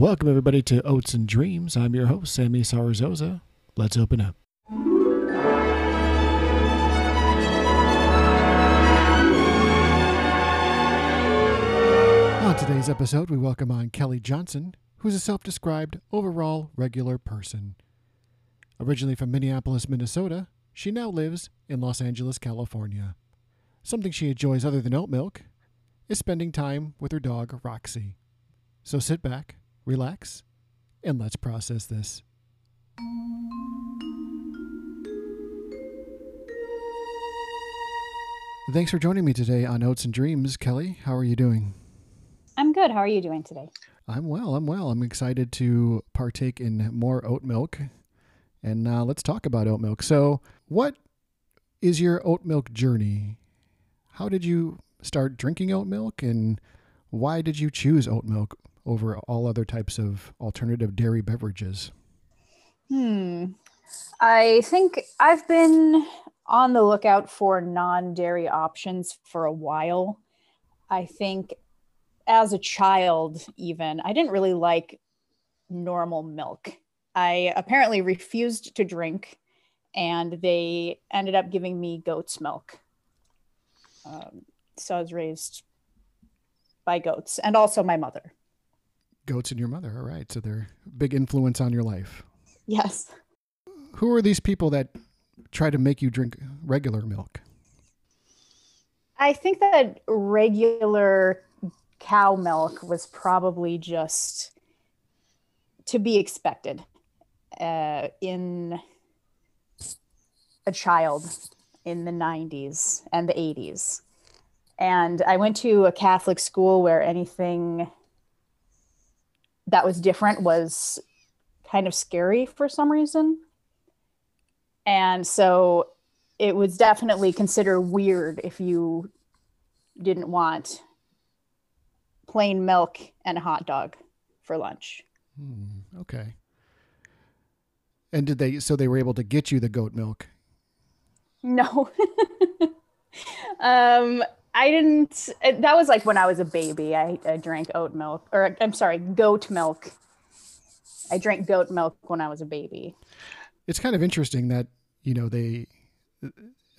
Welcome, everybody, to Oats and Dreams. I'm your host, Sammy Sarazosa. Let's open up. On today's episode, we welcome on Kelly Johnson, who's a self described overall regular person. Originally from Minneapolis, Minnesota, she now lives in Los Angeles, California. Something she enjoys other than oat milk is spending time with her dog, Roxy. So sit back, relax, and let's process this. Thanks for joining me today on Oats and Dreams. Kelly, how are you doing? I'm good. How are you doing today? I'm well. I'm well. I'm excited to partake in more oat milk. And uh, let's talk about oat milk. So, what is your oat milk journey? How did you start drinking oat milk? And why did you choose oat milk over all other types of alternative dairy beverages? Hmm. I think I've been on the lookout for non dairy options for a while. I think as a child, even, I didn't really like normal milk. I apparently refused to drink, and they ended up giving me goat's milk. Um, so I was raised by goats and also my mother. Goats and your mother. All right. So they're big influence on your life. Yes. Who are these people that try to make you drink regular milk? I think that regular cow milk was probably just to be expected uh, in a child in the 90s and the 80s. And I went to a Catholic school where anything that was different was kind of scary for some reason. And so it was definitely considered weird if you didn't want plain milk and a hot dog for lunch. Hmm, okay. And did they, so they were able to get you the goat milk? No. um, I didn't, that was like when I was a baby. I, I drank oat milk, or I'm sorry, goat milk. I drank goat milk when I was a baby. It's kind of interesting that, you know, they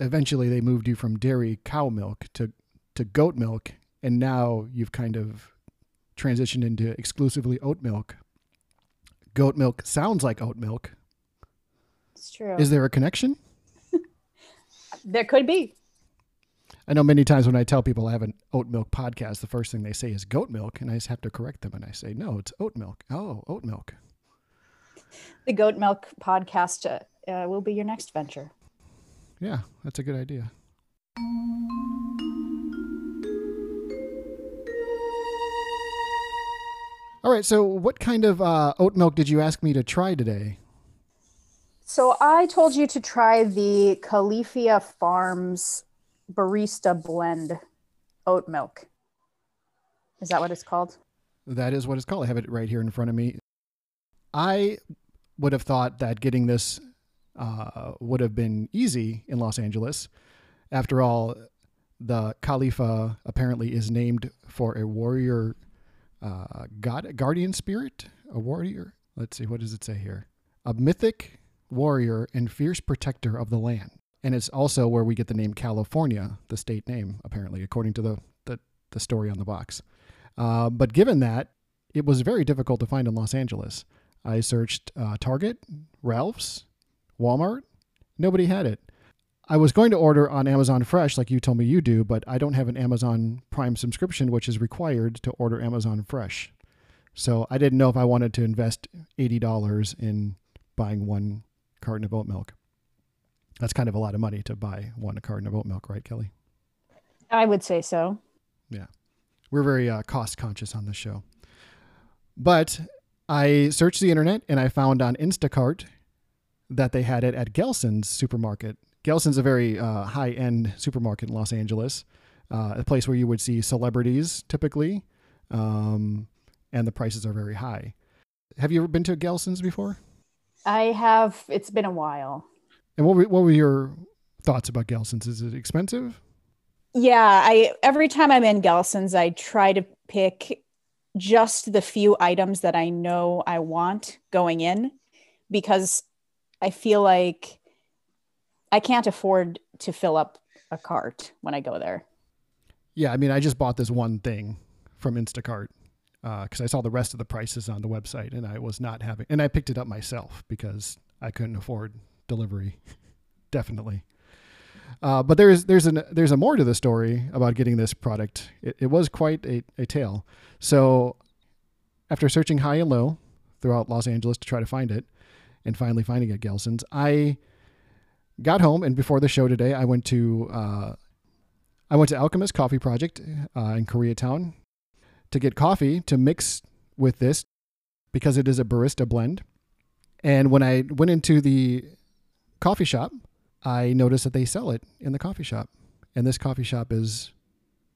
eventually they moved you from dairy cow milk to, to goat milk. And now you've kind of transitioned into exclusively oat milk. Goat milk sounds like oat milk. It's true. Is there a connection? there could be. I know many times when I tell people I have an oat milk podcast, the first thing they say is goat milk, and I just have to correct them and I say, no, it's oat milk. Oh, oat milk. The goat milk podcast uh, uh, will be your next venture. Yeah, that's a good idea. All right, so what kind of uh, oat milk did you ask me to try today? So I told you to try the Califia Farms barista blend oat milk. Is that what it's called? That is what it's called. I have it right here in front of me. I would have thought that getting this uh, would have been easy in Los Angeles. After all, the Califia apparently is named for a warrior uh, god, guardian spirit, a warrior. Let's see, what does it say here? A mythic warrior and fierce protector of the land. And it's also where we get the name California, the state name, apparently, according to the, the, the story on the box. Uh, but given that, it was very difficult to find in Los Angeles. I searched uh, Target, Ralph's, Walmart. Nobody had it. I was going to order on Amazon Fresh, like you told me you do, but I don't have an Amazon Prime subscription, which is required to order Amazon Fresh. So I didn't know if I wanted to invest $80 in buying one carton of oat milk. That's kind of a lot of money to buy one carton of oat milk, right, Kelly? I would say so. Yeah. We're very uh, cost conscious on this show. But I searched the internet and I found on Instacart that they had it at Gelson's supermarket. Gelson's a very uh, high end supermarket in Los Angeles, uh, a place where you would see celebrities typically, um, and the prices are very high. Have you ever been to Gelson's before? I have. It's been a while. And what were, what were your thoughts about Gelson's? Is it expensive? Yeah, I every time I'm in Gelson's, I try to pick just the few items that I know I want going in because I feel like I can't afford to fill up a cart when I go there. Yeah, I mean, I just bought this one thing from Instacart because uh, I saw the rest of the prices on the website, and I was not having, and I picked it up myself because I couldn't afford delivery. Definitely. Uh, but there's there's an there's a more to the story about getting this product. It, it was quite a, a tale. So after searching high and low throughout Los Angeles to try to find it, and finally finding it Gelson's, I got home and before the show today, I went to uh, I went to Alchemist Coffee Project uh, in Koreatown to get coffee to mix with this because it is a barista blend. And when I went into the coffee shop, I noticed that they sell it in the coffee shop. And this coffee shop is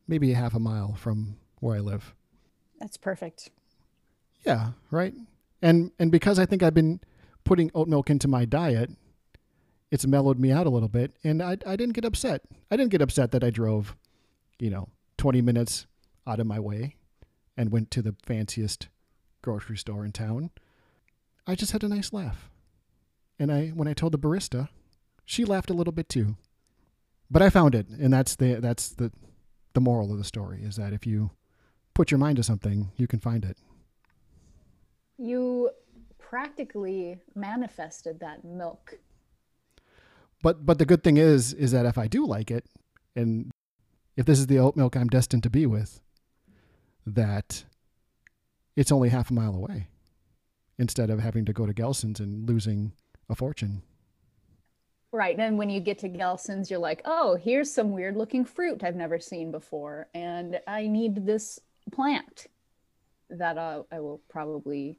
maybe a half a mile from where I live. That's perfect. Yeah, right. And and because I think I've been putting oat milk into my diet, it's mellowed me out a little bit and I I didn't get upset. I didn't get upset that I drove, you know, 20 minutes out of my way and went to the fanciest grocery store in town. I just had a nice laugh. And I when I told the barista, she laughed a little bit too. But I found it, and that's the that's the the moral of the story is that if you put your mind to something, you can find it. You practically manifested that milk. But but the good thing is is that if I do like it and if this is the oat milk I'm destined to be with, that it's only half a mile away instead of having to go to Gelson's and losing a fortune. Right. And when you get to Gelson's, you're like, oh, here's some weird looking fruit I've never seen before. And I need this plant that uh, I will probably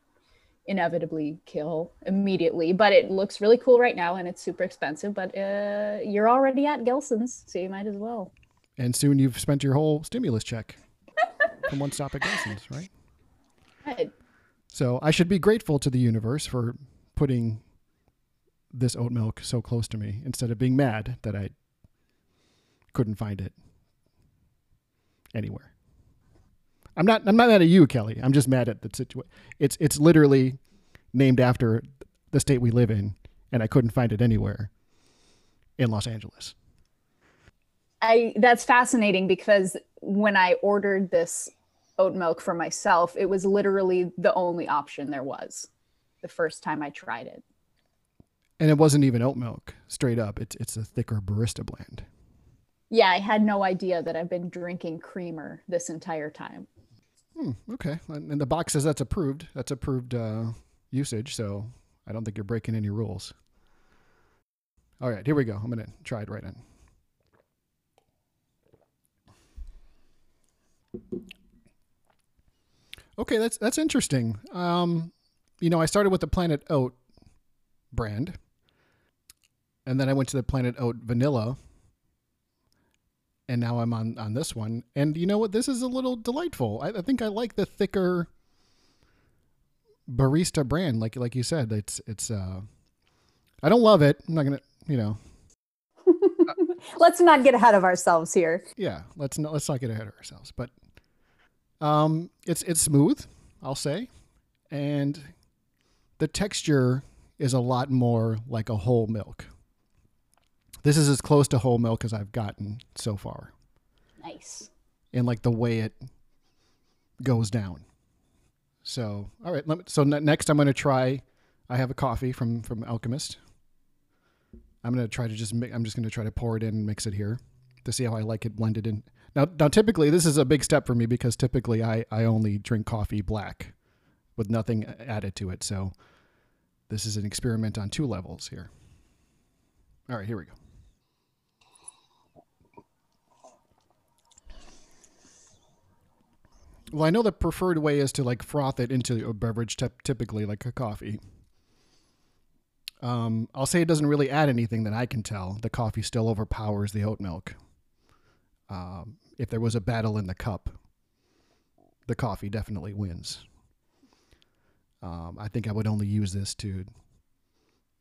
inevitably kill immediately. But it looks really cool right now and it's super expensive. But uh, you're already at Gelson's, so you might as well. And soon you've spent your whole stimulus check from one stop at Gelson's, right? Right. So I should be grateful to the universe for putting this oat milk so close to me instead of being mad that I couldn't find it anywhere. I'm not I'm not mad at you, Kelly. I'm just mad at the situation. It's it's literally named after the state we live in and I couldn't find it anywhere in Los Angeles. I that's fascinating because when I ordered this oat milk for myself, it was literally the only option there was the first time I tried it. And it wasn't even oat milk, straight up. It's it's a thicker barista blend. Yeah, I had no idea that I've been drinking creamer this entire time. Hmm, okay, and the box says that's approved. That's approved uh, usage, so I don't think you're breaking any rules. All right, here we go. I'm gonna try it right in. Okay, that's that's interesting. Um, you know, I started with the Planet Oat brand, and then I went to the Planet Oat Vanilla, and now I'm on on this one. And you know what? This is a little delightful. I, I think I like the thicker barista brand. Like like you said, it's it's. uh I don't love it. I'm not gonna, you know. let's not get ahead of ourselves here. Yeah, let's not let's not get ahead of ourselves. But um, it's it's smooth, I'll say, and the texture is a lot more like a whole milk. This is as close to whole milk as I've gotten so far. Nice. And like the way it goes down. So, all right. Me, so next, I'm going to try. I have a coffee from from Alchemist. I'm going to try to just. I'm just going to try to pour it in and mix it here to see how I like it blended in. Now, now, typically this is a big step for me because typically I I only drink coffee black, with nothing added to it. So, this is an experiment on two levels here. All right, here we go. Well, I know the preferred way is to like froth it into a beverage, typically like a coffee. Um, I'll say it doesn't really add anything that I can tell. The coffee still overpowers the oat milk. Um, if there was a battle in the cup, the coffee definitely wins. Um, I think I would only use this to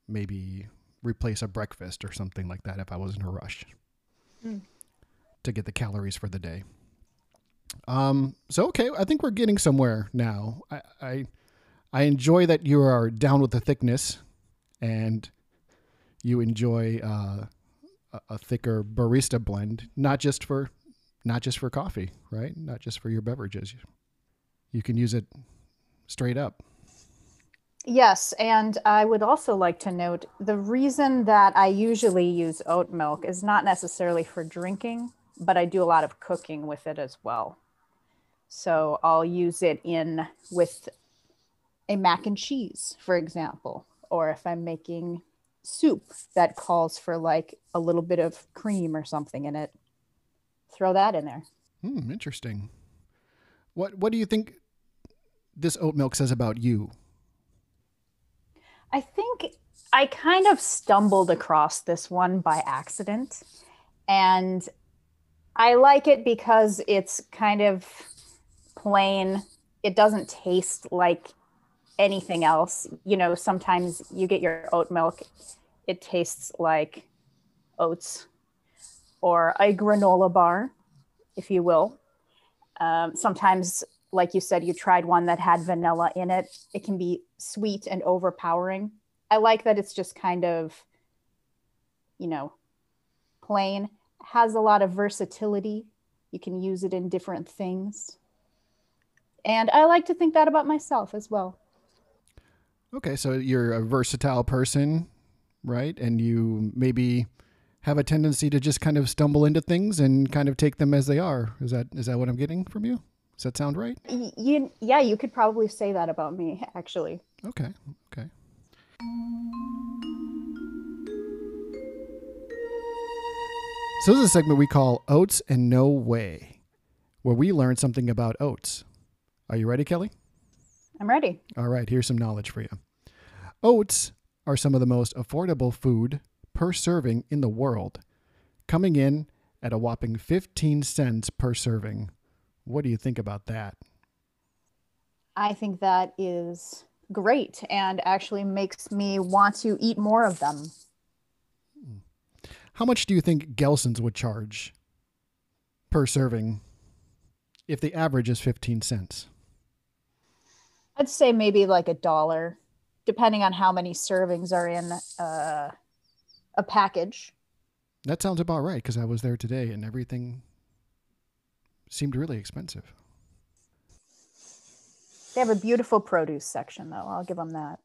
maybe replace a breakfast or something like that if I was in a rush mm. to get the calories for the day. Um, so okay, I think we're getting somewhere now. I, I I enjoy that you are down with the thickness, and you enjoy uh, a, a thicker barista blend, not just for not just for coffee, right? Not just for your beverages. You can use it straight up. Yes, and I would also like to note the reason that I usually use oat milk is not necessarily for drinking, but I do a lot of cooking with it as well. So I'll use it in with a mac and cheese, for example, or if I'm making soup that calls for like a little bit of cream or something in it, throw that in there. Hmm, interesting. What what do you think this oat milk says about you? I think I kind of stumbled across this one by accident. And I like it because it's kind of plain. It doesn't taste like anything else. You know, sometimes you get your oat milk, it tastes like oats or a granola bar, if you will. Um, sometimes like you said, you tried one that had vanilla in it. It can be sweet and overpowering. I like that it's just kind of, you know, plain, has a lot of versatility. You can use it in different things. And I like to think that about myself as well. Okay, so you're a versatile person, right? And you maybe have a tendency to just kind of stumble into things and kind of take them as they are. Is that is that what I'm getting from you? Does that sound right? You, yeah, you could probably say that about me, actually. Okay. Okay. So this is a segment we call Oats and No Way, where we learn something about oats. Are you ready, Kelly? I'm ready. All right, here's some knowledge for you. Oats are some of the most affordable food per serving in the world, coming in at a whopping 15 cents per serving. What do you think about that? I think that is great and actually makes me want to eat more of them. How much do you think Gelson's would charge per serving if the average is 15 cents? I'd say maybe like a dollar, depending on how many servings are in uh, a package. That sounds about right because I was there today and everything seemed really expensive. They have a beautiful produce section, though. I'll give them that.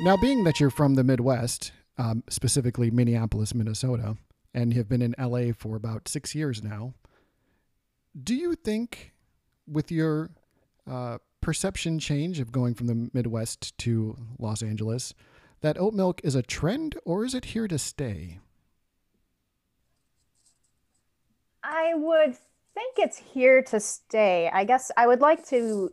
Now, being that you're from the Midwest, um, specifically Minneapolis, Minnesota, and have been in LA for about six years now, do you think with your uh, perception change of going from the Midwest to Los Angeles, that oat milk is a trend or is it here to stay? I would think it's here to stay. I guess I would like to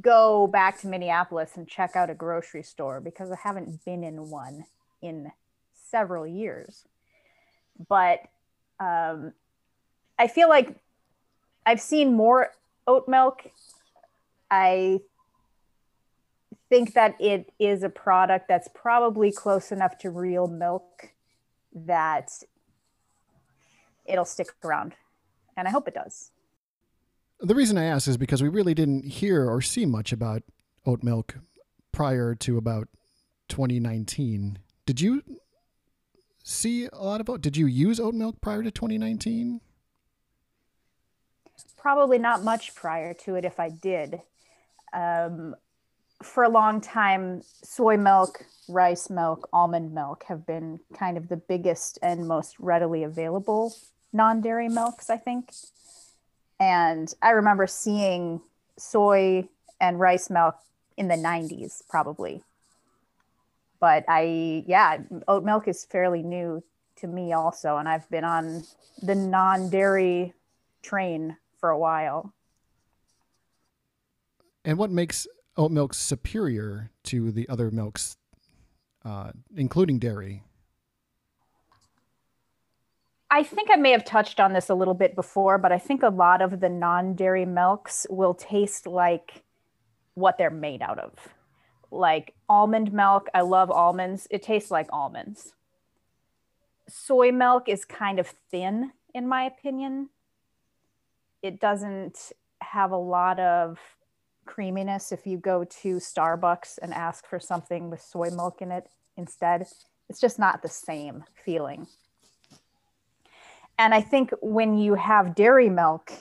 go back to Minneapolis and check out a grocery store because I haven't been in one in several years. But um, I feel like I've seen more oat milk. I think that it is a product that's probably close enough to real milk that it'll stick around. And I hope it does. The reason I ask is because we really didn't hear or see much about oat milk prior to about 2019. Did you see a lot of oat? Did you use oat milk prior to 2019? Probably not much prior to it if I did. Um, for a long time, soy milk, rice milk, almond milk have been kind of the biggest and most readily available non dairy milks, I think. And I remember seeing soy and rice milk in the 90s, probably. But I, yeah, oat milk is fairly new to me also. And I've been on the non dairy train for a while. And what makes oat milk superior to the other milks, uh, including dairy? I think I may have touched on this a little bit before, but I think a lot of the non dairy milks will taste like what they're made out of. Like almond milk, I love almonds. It tastes like almonds. soy milk is kind of thin, in my opinion. It doesn't have a lot of creaminess if you go to Starbucks and ask for something with soy milk in it instead. It's just not the same feeling. And I think when you have dairy milk,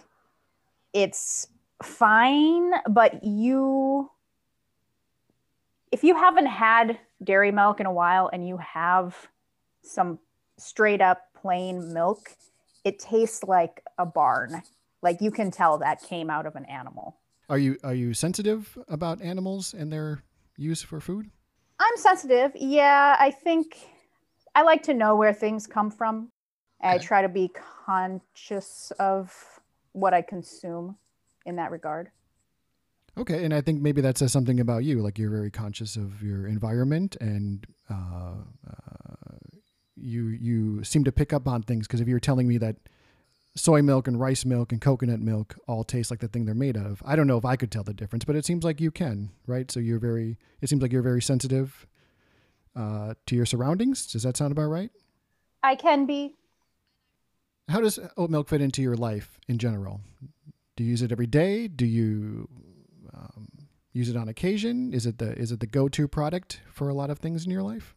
it's fine, but you, if you haven't had dairy milk in a while and you have some straight up plain milk, it tastes like a barn. Like you can tell that came out of an animal. Are you are you sensitive about animals and their use for food? I'm sensitive. Yeah, I think I like to know where things come from. Okay. I try to be conscious of what I consume in that regard. Okay, and I think maybe that says something about you. Like you're very conscious of your environment, and uh, uh, you you seem to pick up on things. Because if you're telling me that soy milk and rice milk and coconut milk all taste like the thing they're made of, I don't know if I could tell the difference, but it seems like you can, right? So you're very. It seems like you're very sensitive uh, to your surroundings. Does that sound about right? I can be. How does oat milk fit into your life in general? Do you use it every day? Do you um, use it on occasion? Is it the is it the go to product for a lot of things in your life?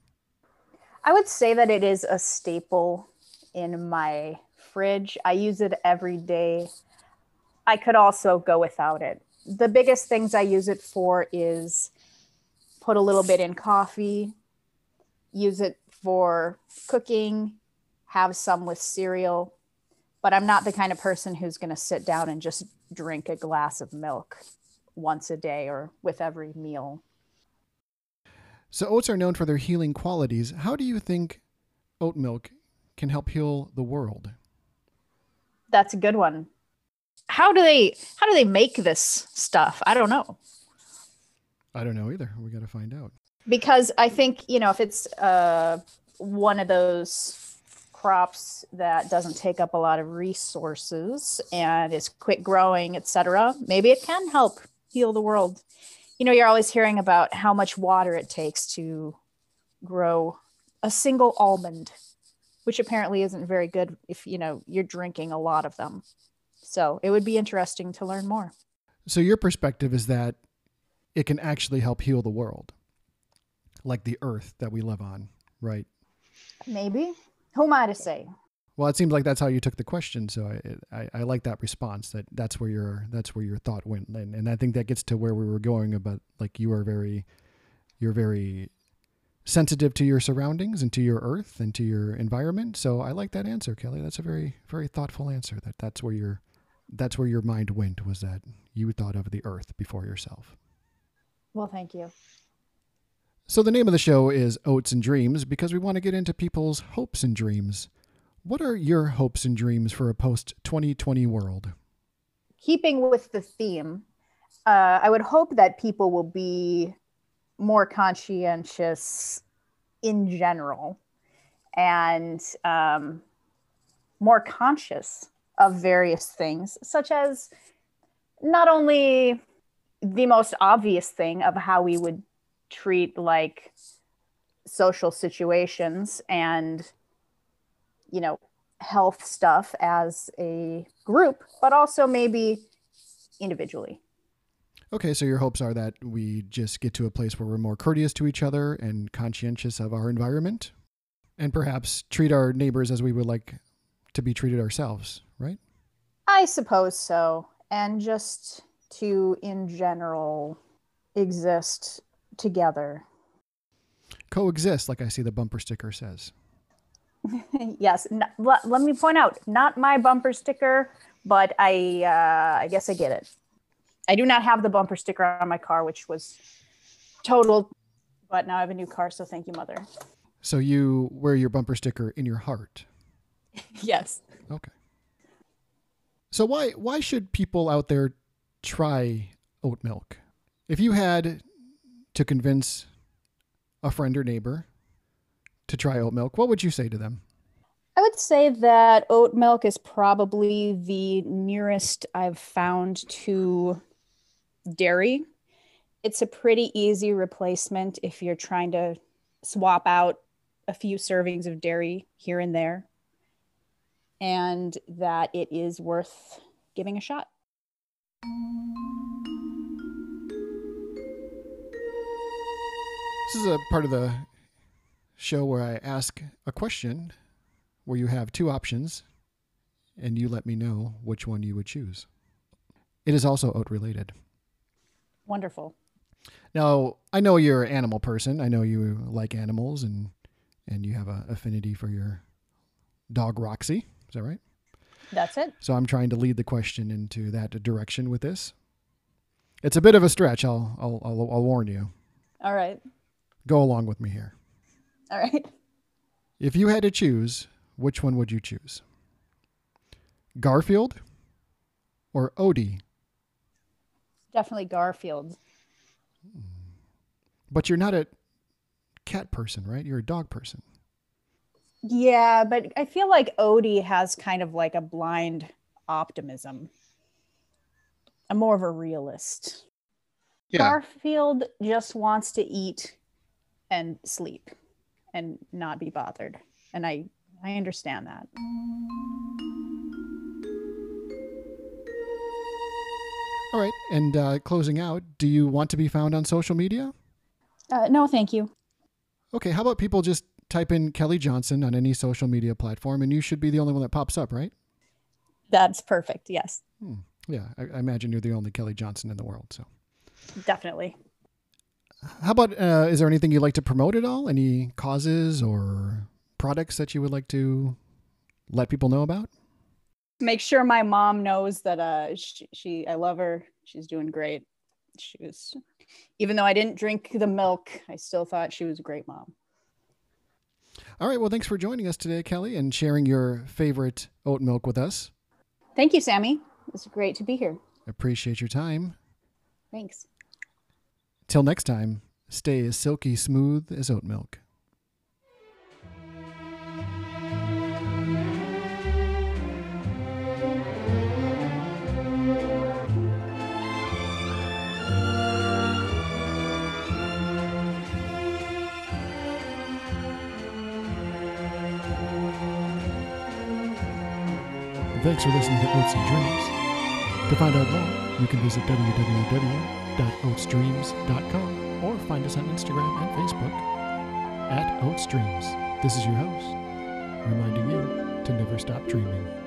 I would say that it is a staple in my fridge. I use it every day. I could also go without it. The biggest things I use it for is put a little bit in coffee, use it for cooking, have some with cereal. But I'm not the kind of person who's going to sit down and just drink a glass of milk once a day or with every meal. So, oats are known for their healing qualities. How do you think oat milk can help heal the world? That's a good one. How do they how do they make this stuff? I don't know. I don't know either. We got to find out. Because I think, you know, if it's uh one of those crops that doesn't take up a lot of resources and is quick growing, etc., maybe it can help heal the world. You know, you're always hearing about how much water it takes to grow a single almond, which apparently isn't very good if you know you're drinking a lot of them. So it would be interesting to learn more. So your perspective is that it can actually help heal the world, like the earth that we live on, right? Maybe. Who am I to say? Well, it seems like that's how you took the question, so I, I, I like that response. That that's where your that's where your thought went, and, and I think that gets to where we were going about like you are very, you're very sensitive to your surroundings and to your earth and to your environment. So I like that answer, Kelly. That's a very very thoughtful answer. That that's where your that's where your mind went was that you thought of the earth before yourself. Well, thank you. So, the name of the show is Oats and Dreams because we want to get into people's hopes and dreams. What are your hopes and dreams for a post 2020 world? Keeping with the theme, uh, I would hope that people will be more conscientious in general and um, more conscious of various things, such as not only the most obvious thing of how we would treat like social situations and you know health stuff as a group but also maybe individually. Okay so your hopes are that we just get to a place where we're more courteous to each other and conscientious of our environment and perhaps treat our neighbors as we would like to be treated ourselves right? I suppose so. And just to in general exist together. Coexist, like I see the bumper sticker says. yes. let, let, me point out, not my bumper sticker, but I, uh, I guess I get it. I do not have the bumper sticker on my car, which was totaled, but now I have a new car. So thank you, mother. So you wear your bumper sticker in your heart. yes. Okay. So why why should people out there try oat milk? If you had to convince a friend or neighbor to try oat milk, what would you say to them? I would say that oat milk is probably the nearest I've found to dairy. It's a pretty easy replacement if you're trying to swap out a few servings of dairy here and there, and that it is worth giving a shot. This is a part of the show where I ask a question where you have two options and you let me know which one you would choose. It is also oat related. Wonderful. Now, I know you're an animal person. I know you like animals and and you have an affinity for your dog Roxy. Is that right? That's it. So I'm trying to lead the question into that direction with this. It's a bit of a stretch. I'll I'll I'll, I'll warn you. All right. Go along with me here. All right. If you had to choose, which one would you choose? Garfield or Odie? Definitely Garfield. But you're not a cat person, right? You're a dog person. Yeah, but I feel like Odie has kind of like a blind optimism. I'm more of a realist. Garfield just wants to eat and sleep and not be bothered. And I I understand that. All right. And uh, closing out, do you want to be found on social media? Uh, no, thank you. Okay. How about people just type in Kelly Johnson on any social media platform and you should be the only one that pops up, right? That's perfect. Yes, Hmm. Yeah. I, I imagine you're the only Kelly Johnson in the world. So, definitely. How about uh, is there anything you'd like to promote at all? Any causes or products that you would like to let people know about? Make sure my mom knows that uh she, she I love her. She's doing great. She was even though I didn't drink the milk, I still thought she was a great mom. All right. Well, thanks for joining us today, Kelly, and sharing your favorite oat milk with us. Thank you, Sammy. It's great to be here. Appreciate your time. Thanks. Till next time, stay as silky smooth as oat milk. Thanks for listening to Oats and Dreams. To find out more, you can visit www.oatsdreams.com or find us on Instagram and Facebook at Oats Dreams. This is your host, reminding you to never stop dreaming.